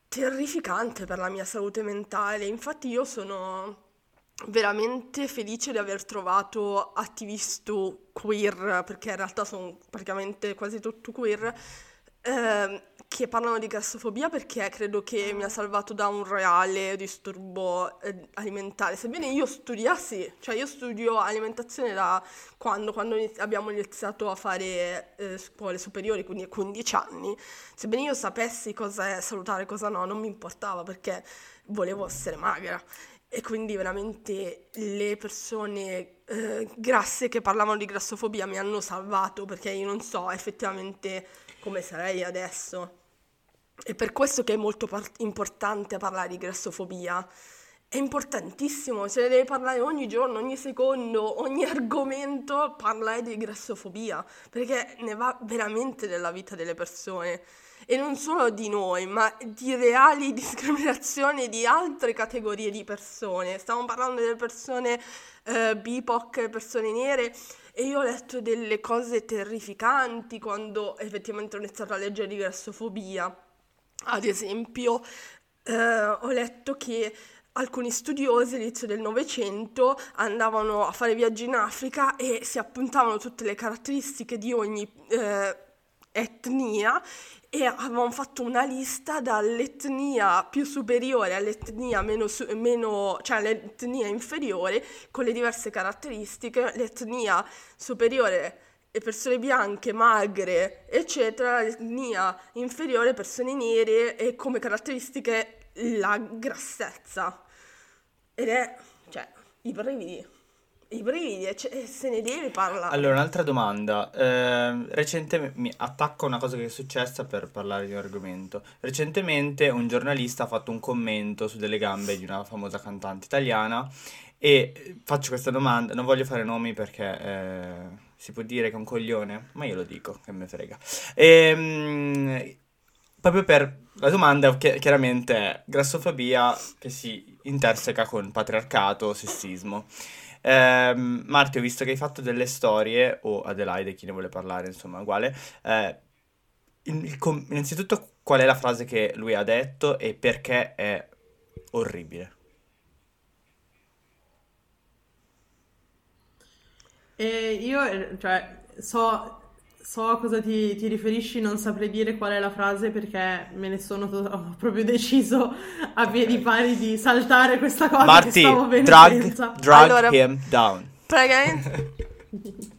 terrificante per la mia salute mentale. Infatti io sono veramente felice di aver trovato attivisti queer, perché in realtà sono praticamente quasi tutto queer, eh, che parlano di grassofobia perché credo che mi ha salvato da un reale disturbo eh, alimentare. Sebbene io studiassi, cioè io studio alimentazione da quando, quando abbiamo iniziato a fare eh, scuole superiori, quindi a 15 anni, sebbene io sapessi cosa è salutare e cosa no, non mi importava perché volevo essere magra. E quindi veramente le persone eh, grasse che parlavano di grassofobia mi hanno salvato perché io non so effettivamente come sarei adesso. È per questo che è molto par- importante parlare di grassofobia. È importantissimo, se ne deve parlare ogni giorno, ogni secondo, ogni argomento, parlare di grassofobia, perché ne va veramente della vita delle persone e non solo di noi, ma di reali discriminazioni di altre categorie di persone. Stiamo parlando delle persone eh, BIPOC, persone nere, e io ho letto delle cose terrificanti quando effettivamente ho iniziato a leggere di grassofobia. Ad esempio, eh, ho letto che alcuni studiosi all'inizio del Novecento andavano a fare viaggi in Africa e si appuntavano tutte le caratteristiche di ogni eh, etnia e avevamo fatto una lista dall'etnia più superiore all'etnia meno, meno, cioè all'etnia inferiore con le diverse caratteristiche, l'etnia superiore persone bianche, magre, eccetera, l'etnia inferiore persone nere e come caratteristiche la grassezza. Ed è, cioè, i brividi. I brividi, se ne deve parlare. Allora, un'altra domanda. Eh, recentemente mi attacco a una cosa che è successa per parlare di un argomento. Recentemente un giornalista ha fatto un commento su delle gambe di una famosa cantante italiana e faccio questa domanda, non voglio fare nomi perché eh, si può dire che è un coglione, ma io lo dico, che me frega. E, ehm, proprio per la domanda chiaramente è grassofobia che si interseca con patriarcato, sessismo. Eh, Marti, ho visto che hai fatto delle storie, o Adelaide, chi ne vuole parlare, insomma, uguale. Eh, in, com- innanzitutto, qual è la frase che lui ha detto e perché è orribile? E io, cioè, so So a cosa ti, ti, riferisci, non saprei dire qual è la frase perché me ne sono to- ho proprio deciso a piedi pari di saltare questa cosa Marti, che stavo bene drug, drug allora, him down. Praticamente...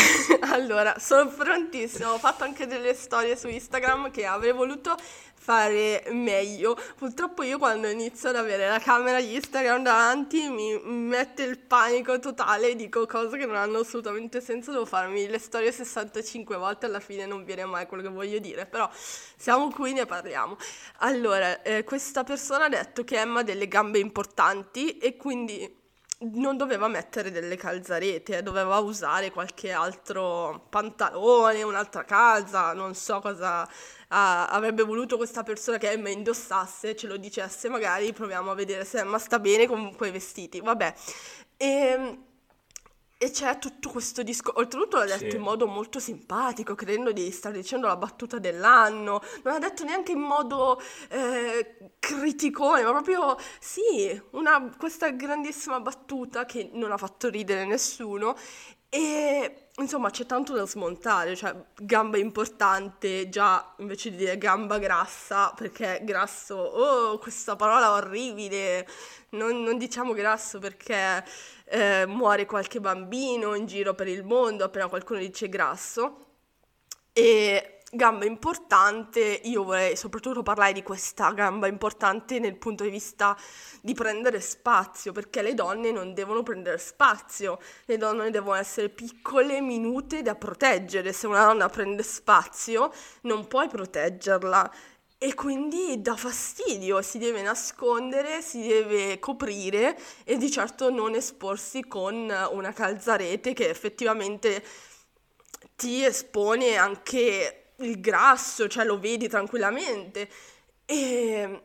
allora, sono prontissimo, ho fatto anche delle storie su Instagram che avrei voluto fare meglio. Purtroppo io quando inizio ad avere la camera di Instagram davanti mi mette il panico totale e dico cose che non hanno assolutamente senso, devo farmi le storie 65 volte, alla fine non viene mai quello che voglio dire, però siamo qui, ne parliamo. Allora, eh, questa persona ha detto che Emma ha delle gambe importanti e quindi non doveva mettere delle calzarete, doveva usare qualche altro pantalone, un'altra calza, non so cosa uh, avrebbe voluto questa persona che Emma indossasse, ce lo dicesse, magari proviamo a vedere se Emma sta bene con quei vestiti. Vabbè. E, ehm, e c'è tutto questo discorso, oltretutto l'ha detto sì. in modo molto simpatico, credendo di stare dicendo la battuta dell'anno, non l'ha detto neanche in modo eh, criticone, ma proprio sì, una, questa grandissima battuta che non ha fatto ridere nessuno e insomma c'è tanto da smontare, cioè gamba importante, già invece di dire gamba grassa, perché grasso, oh questa parola orribile, non, non diciamo grasso perché eh, muore qualche bambino in giro per il mondo appena qualcuno dice grasso. E gamba importante, io vorrei soprattutto parlare di questa gamba importante nel punto di vista di prendere spazio, perché le donne non devono prendere spazio, le donne devono essere piccole, minute da proteggere, se una donna prende spazio non puoi proteggerla. E quindi dà fastidio, si deve nascondere, si deve coprire e di certo non esporsi con una calzarete che effettivamente ti espone anche il grasso, cioè lo vedi tranquillamente. E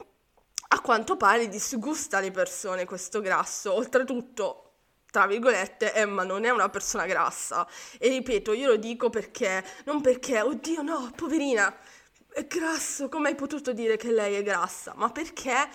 a quanto pare disgusta le persone questo grasso. Oltretutto, tra virgolette, Emma non è una persona grassa. E ripeto, io lo dico perché, non perché, oddio no, poverina, è grasso, come hai potuto dire che lei è grassa? Ma perché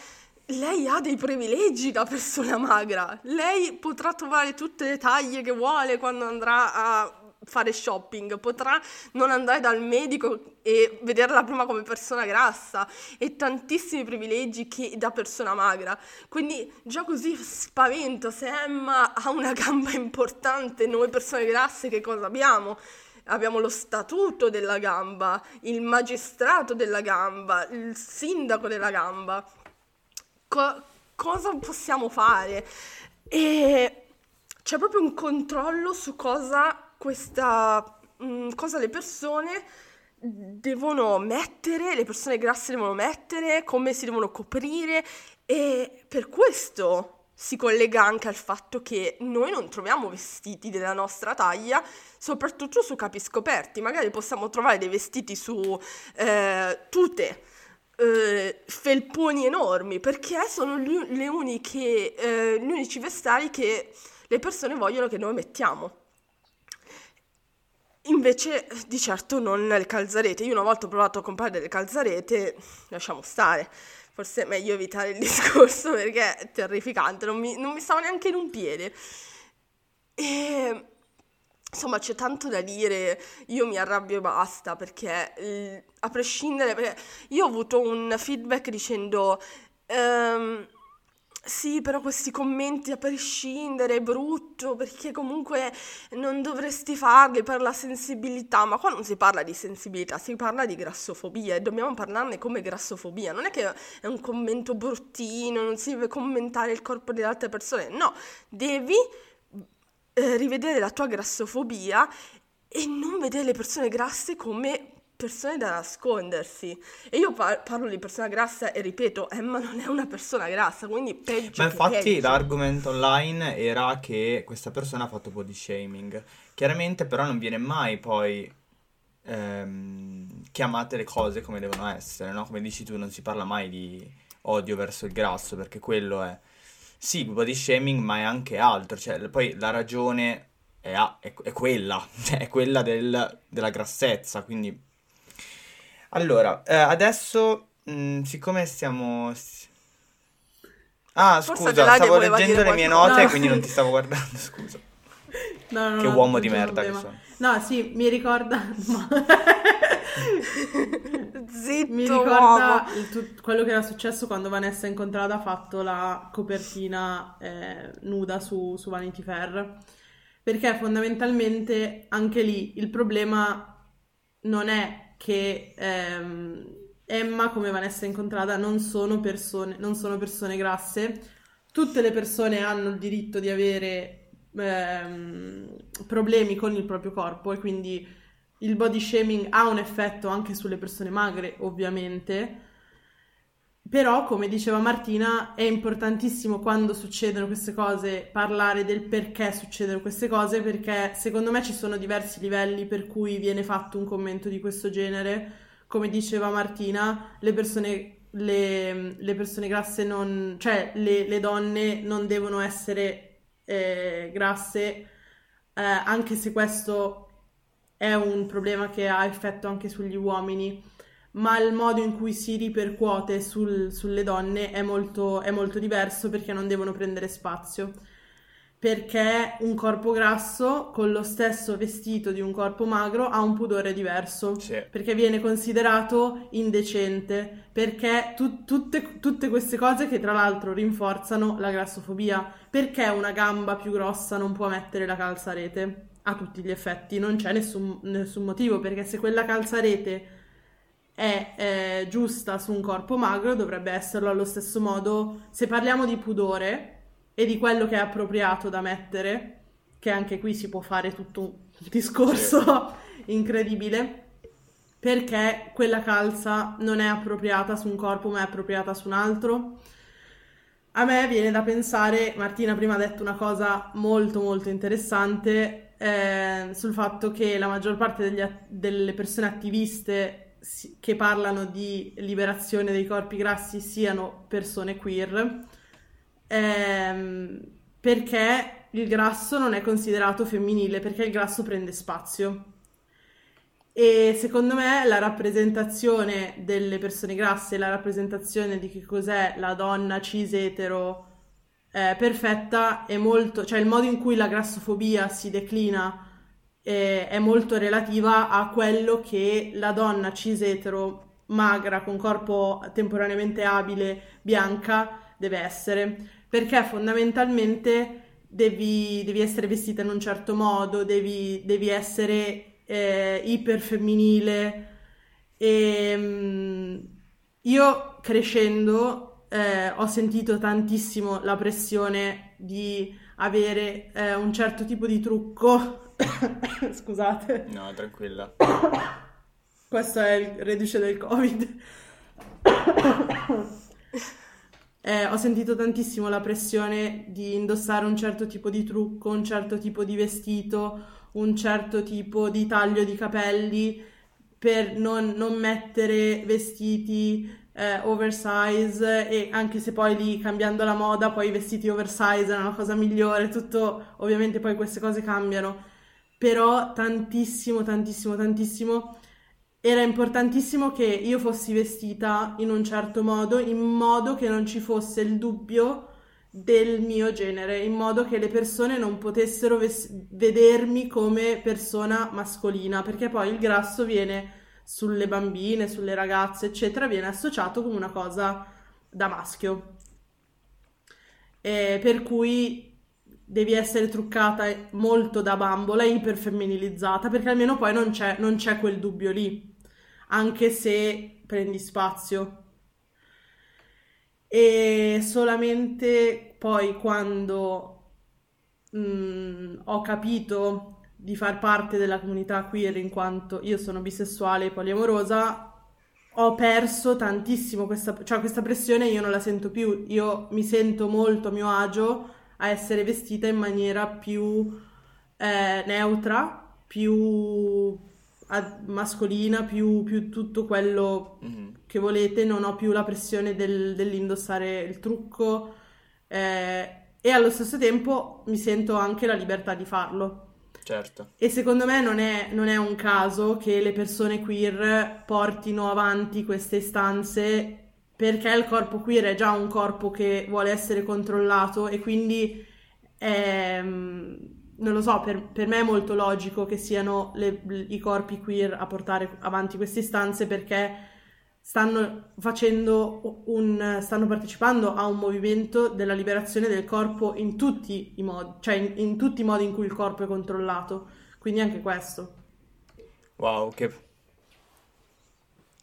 lei ha dei privilegi da persona magra. Lei potrà trovare tutte le taglie che vuole quando andrà a fare shopping, potrà non andare dal medico e vederla prima come persona grassa e tantissimi privilegi che da persona magra. Quindi già così spavento se Emma ha una gamba importante, noi persone grasse che cosa abbiamo? Abbiamo lo statuto della gamba, il magistrato della gamba, il sindaco della gamba. Co- cosa possiamo fare? E c'è proprio un controllo su cosa questa mh, mm, cosa le persone devono mettere, le persone grasse devono mettere, come si devono coprire e per questo si collega anche al fatto che noi non troviamo vestiti della nostra taglia, soprattutto su capi scoperti, magari possiamo trovare dei vestiti su eh, tute, eh, felponi enormi, perché sono gli, uniche, eh, gli unici vestali che le persone vogliono che noi mettiamo. Invece di certo non le calzarete. Io una volta ho provato a comprare delle calzarete, lasciamo stare. Forse è meglio evitare il discorso perché è terrificante, non mi, non mi stavo neanche in un piede. E insomma c'è tanto da dire, io mi arrabbio e basta perché a prescindere, perché io ho avuto un feedback dicendo... Um, sì, però questi commenti a prescindere è brutto perché comunque non dovresti farli per la sensibilità, ma qua non si parla di sensibilità, si parla di grassofobia e dobbiamo parlarne come grassofobia. Non è che è un commento bruttino, non si deve commentare il corpo delle altre persone, no, devi eh, rivedere la tua grassofobia e non vedere le persone grasse come persone da nascondersi. E io par- parlo di persona grassa e ripeto, Emma non è una persona grassa, quindi peggio. Ma infatti peggio. l'argomento online era che questa persona ha fatto body shaming. Chiaramente però non viene mai poi ehm, chiamate le cose come devono essere, no? Come dici tu, non si parla mai di odio verso il grasso, perché quello è... Sì, body shaming, ma è anche altro. Cioè, poi la ragione è, è, è quella, cioè è quella del, della grassezza, quindi allora, eh, adesso, mh, mm, siccome stiamo... Ah, Forse scusa, stavo leggendo le mie qualcosa. note, No. quindi non ti stavo guardando, scusa. No, no, Che no, uomo di merda che problema. sono. No, sì, mi ricorda... Zitto, Mi ricorda tut- quello che era successo quando Vanessa Incontrada ha fatto la copertina eh, nuda su, su Vanity Fair. Perché fondamentalmente anche lì il problema non è che ehm, Emma come Vanessa Incontrada non sono persone, non sono persone grasse. Tutte le persone hanno il diritto di avere ehm, problemi con il proprio corpo e quindi il body shaming ha un effetto anche sulle persone magre, ovviamente. Però, come diceva Martina, è importantissimo quando succedono queste cose parlare del perché succedono queste cose, perché secondo me ci sono diversi livelli per cui viene fatto un commento di questo genere. Come diceva Martina, le persone, le, le persone grasse non, cioè le, le donne non devono essere eh, grasse, eh, anche se questo è un problema che ha effetto anche sugli uomini ma il modo in cui si ripercuote sul- sulle donne è molto, è molto diverso perché non devono prendere spazio. Perché un corpo grasso con lo stesso vestito di un corpo magro ha un pudore diverso. Sì. Perché viene considerato indecente. Perché tu- tutte, tutte queste cose che tra l'altro rinforzano la grassofobia. Perché una gamba più grossa non può mettere la calzarete? A tutti gli effetti, non c'è nessun, nessun motivo. Perché se quella calzarete è eh, giusta su un corpo magro, dovrebbe esserlo allo stesso modo. Se parliamo di pudore e di quello che è appropriato da mettere, che anche qui si può fare tutto un discorso incredibile, perché quella calza non è appropriata su un corpo ma è appropriata su un altro. A me viene da pensare, Martina prima ha detto una cosa molto molto interessante eh, sul fatto che la maggior parte degli delle persone attiviste che parlano di liberazione dei corpi grassi siano persone queer. Ehm, perché il grasso non è considerato femminile, perché il grasso prende spazio. E secondo me la rappresentazione delle persone grasse, la rappresentazione di che cos'è la donna cis etero eh, perfetta è molto, cioè il modo in cui la grassofobia si declina eh, è molto relativa a quello che la donna cis etero magra con corpo temporaneamente abile bianca deve essere. Perché fondamentalmente devi, devi essere vestita in un certo modo devi, devi essere eh, iperfemminile. E um, io crescendo eh, ho sentito tantissimo la pressione di avere eh, un certo tipo di trucco scusate. No, tranquilla. questo è il reduce del covid. Eh, ho sentito tantissimo la pressione di indossare un certo tipo di trucco, un certo tipo di vestito, un certo tipo di taglio di capelli per non, non mettere vestiti eh, oversize e anche se poi lì cambiando la moda poi i vestiti oversize è una cosa migliore, tutto ovviamente poi queste cose cambiano, però tantissimo, tantissimo, tantissimo era importantissimo che io fossi vestita in un certo modo, in modo che non ci fosse il dubbio del mio genere, in modo che le persone non potessero ves- vedermi come persona mascolina, perché poi il grasso viene sulle bambine, sulle ragazze, eccetera, viene associato come una cosa da maschio. E per cui devi essere truccata molto da bambola, iperfemminilizzata, perché almeno poi non c'è, non c'è quel dubbio lì anche se prendi spazio. E solamente poi quando mh, ho capito di far parte della comunità queer in quanto io sono bisessuale e poliamorosa, ho perso tantissimo questa, cioè questa pressione io non la sento più, io mi sento molto a mio agio a essere vestita in maniera più eh, neutra, più mascolina, più, più tutto quello mm-hmm. che volete, non ho più la pressione del, dell'indossare il trucco eh, e allo stesso tempo mi sento anche la libertà di farlo. Certo. E secondo me non è, non è un caso che le persone queer portino avanti queste istanze perché il corpo queer è già un corpo che vuole essere controllato e quindi è, non lo so, per, per, me è molto logico che siano le, i corpi queer a portare avanti queste istanze perché stanno facendo un, stanno partecipando a un movimento della liberazione del corpo in tutti i modi, cioè in, in tutti i modi in cui il corpo è controllato. Quindi anche questo. Wow, che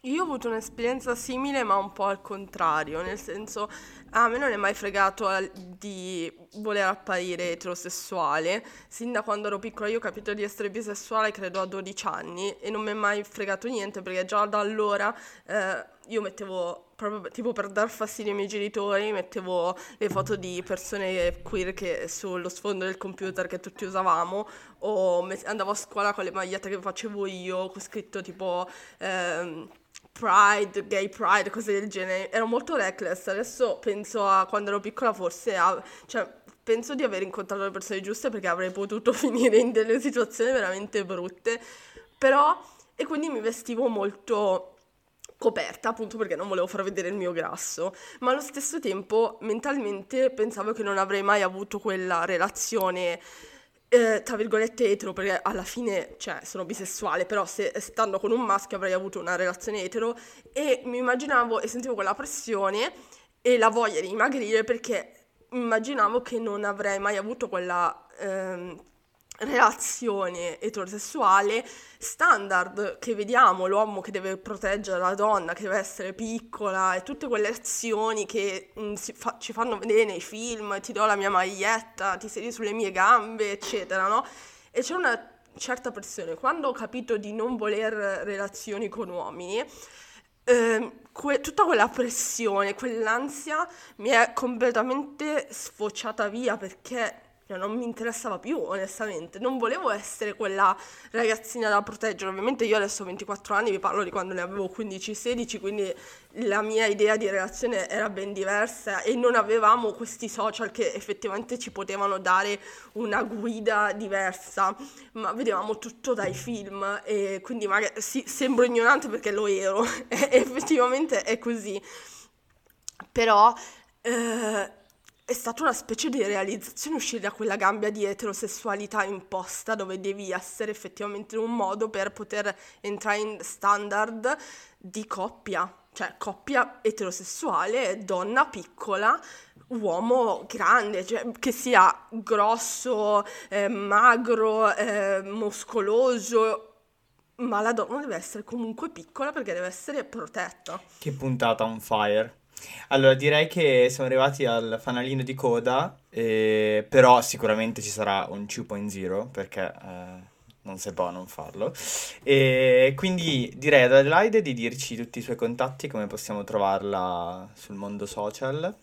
io ho avuto un'esperienza simile, ma un po' al contrario, nel senso, a me non è mai fregato di voler apparire eterosessuale. Sin da quando ero piccola io ho capito di essere bisessuale, credo a 12 anni, e non mi è mai fregato niente, perché già da allora eh, io mettevo, proprio tipo per dar fastidio ai miei genitori, mettevo le foto di persone queer che sullo sfondo del computer che tutti usavamo, o andavo a scuola con le magliette che facevo io, con scritto tipo... Eh, Pride, gay pride, cose del genere. Ero molto reckless. Adesso penso a quando ero piccola, forse a, cioè, penso di aver incontrato le persone giuste perché avrei potuto finire in delle situazioni veramente brutte. Però, e quindi mi vestivo molto coperta appunto perché non volevo far vedere il mio grasso, ma allo stesso tempo mentalmente pensavo che non avrei mai avuto quella relazione eh, tra virgolette etero, perché alla fine, cioè, sono bisessuale, però se stando con un maschio avrei avuto una relazione etero. E mi immaginavo e sentivo quella pressione e la voglia di dimagrire perché immaginavo che non avrei mai avuto quella ehm, relazione eterosessuale standard che vediamo, l'uomo che deve proteggere la donna, che deve essere piccola e tutte quelle azioni che mh, mm, fa- ci fanno vedere nei film, ti do la mia maglietta, ti siedi sulle mie gambe, eccetera, no? E c'è una certa pressione. Quando ho capito di non voler relazioni con uomini, eh, que- tutta quella pressione, quell'ansia mi è completamente sfociata via perché cioè, non mi interessava più, onestamente. Non volevo essere quella ragazzina da proteggere. Ovviamente io adesso ho 24 anni, vi parlo di quando ne avevo 15-16, quindi la mia idea di relazione era ben diversa e non avevamo questi social che effettivamente ci potevano dare una guida diversa, ma vedevamo tutto dai film e quindi magari sì, sembro ignorante perché lo ero, effettivamente è così. Però... Eh, è stata una specie di realizzazione uscire da quella gambia di eterosessualità imposta dove devi essere effettivamente un modo per poter entrare in standard di coppia, cioè coppia eterosessuale, donna piccola, uomo grande, cioè che sia grosso, eh, magro, eh, muscoloso, ma la donna deve essere comunque piccola perché deve essere protetta. Che puntata on fire. Allora, direi che siamo arrivati al fanalino di coda, eh, però sicuramente ci sarà un 2.0 perché eh, non si può non farlo. E quindi direi ad Adelaide di dirci tutti i suoi contatti, come possiamo trovarla sul mondo social.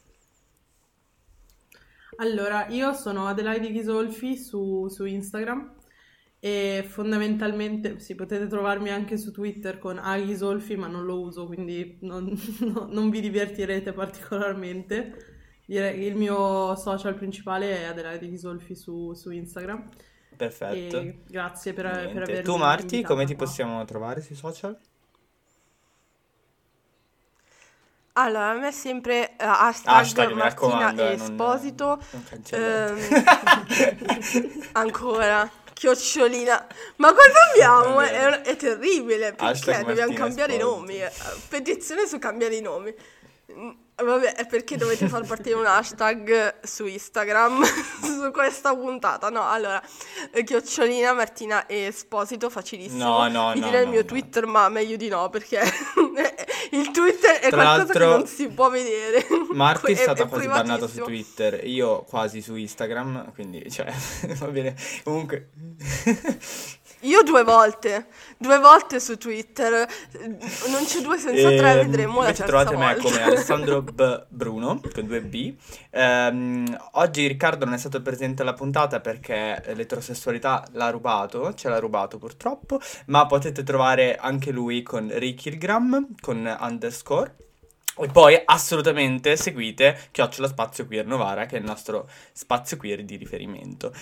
Allora, io sono Adelaide Ghisolfi su, su Instagram e fondamentalmente sì, potete trovarmi anche su Twitter con Aghisolfi, ma non lo uso, quindi non, no, non vi divertirete particolarmente. Direi il mio social principale è Adelaide Ghisolfi su, su Instagram. Perfetto. E grazie per, per avermi Tu Marti, come ti qua. possiamo trovare sui social? Allora, a me è sempre eh, hashtag, Hashtag, Martina eh, non- Esposito. non cancellate. Ehm, ancora, chiocciolina. Ma cosa abbiamo? È, è terribile, perché Hashtag dobbiamo Martina cambiare i nomi. eh, Petizione su cambiare i nomi. Mm, Vabbè, è perché dovete far partire un hashtag su Instagram su questa puntata. No, allora, eh, chiocciolina Martina Esposito, facilissimo. No, no, Vi no, direi il no, mio no. Twitter, ma meglio di no, perché il Twitter è Tra qualcosa che non si può vedere. Marti è stata è quasi bannata su. Twitter, io quasi su Instagram, quindi cioè, va bene. Comunque, Io due volte, due volte su Twitter, non c'è due senza tre, Ehm, vedremo la invece terza trovate me volta. come Alessandro B. Bruno, con due B. Ehm, oggi Riccardo non è stato presente alla puntata perché l'eterosessualità l'ha rubato, ce l'ha rubato purtroppo, ma potete trovare anche lui con Rikilgram, con underscore. E poi assolutamente seguite Chiocciola Spazio Queer Novara, che è il nostro spazio queer di riferimento.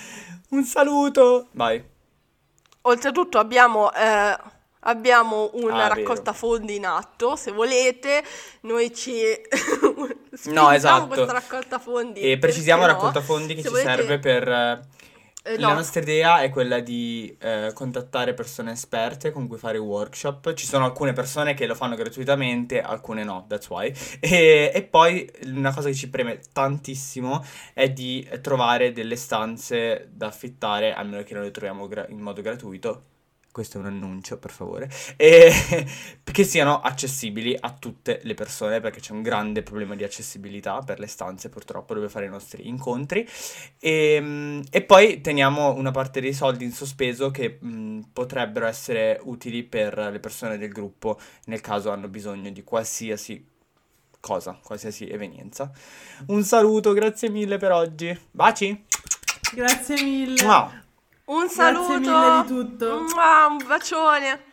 Un saluto! Vai. Oltretutto abbiamo, eh, abbiamo una Ah, vero. raccolta fondi in atto, se volete, noi ci spingiamo No, esatto. questa raccolta fondi. E precisiamo no? raccolta fondi che ci volete- serve per... eh, Eh, La no. nostra idea è quella di eh, contattare persone esperte con cui fare workshop. Ci sono alcune persone che lo fanno gratuitamente, alcune no, that's why. E, e poi una cosa che ci preme tantissimo è di trovare delle stanze da affittare, a meno che non le troviamo gra- in modo gratuito. Questo è un annuncio, per favore. E che siano accessibili a tutte le persone, perché c'è un grande problema di accessibilità per le stanze, purtroppo, dove fare i nostri incontri. E, mm, e poi teniamo una parte dei soldi in sospeso che mm, potrebbero essere utili per le persone del gruppo nel caso hanno bisogno di qualsiasi cosa, qualsiasi evenienza. Un saluto, grazie mille per oggi. Baci! Grazie mille. Un saluto. Grazie mille di tutto. Mua, Un bacione.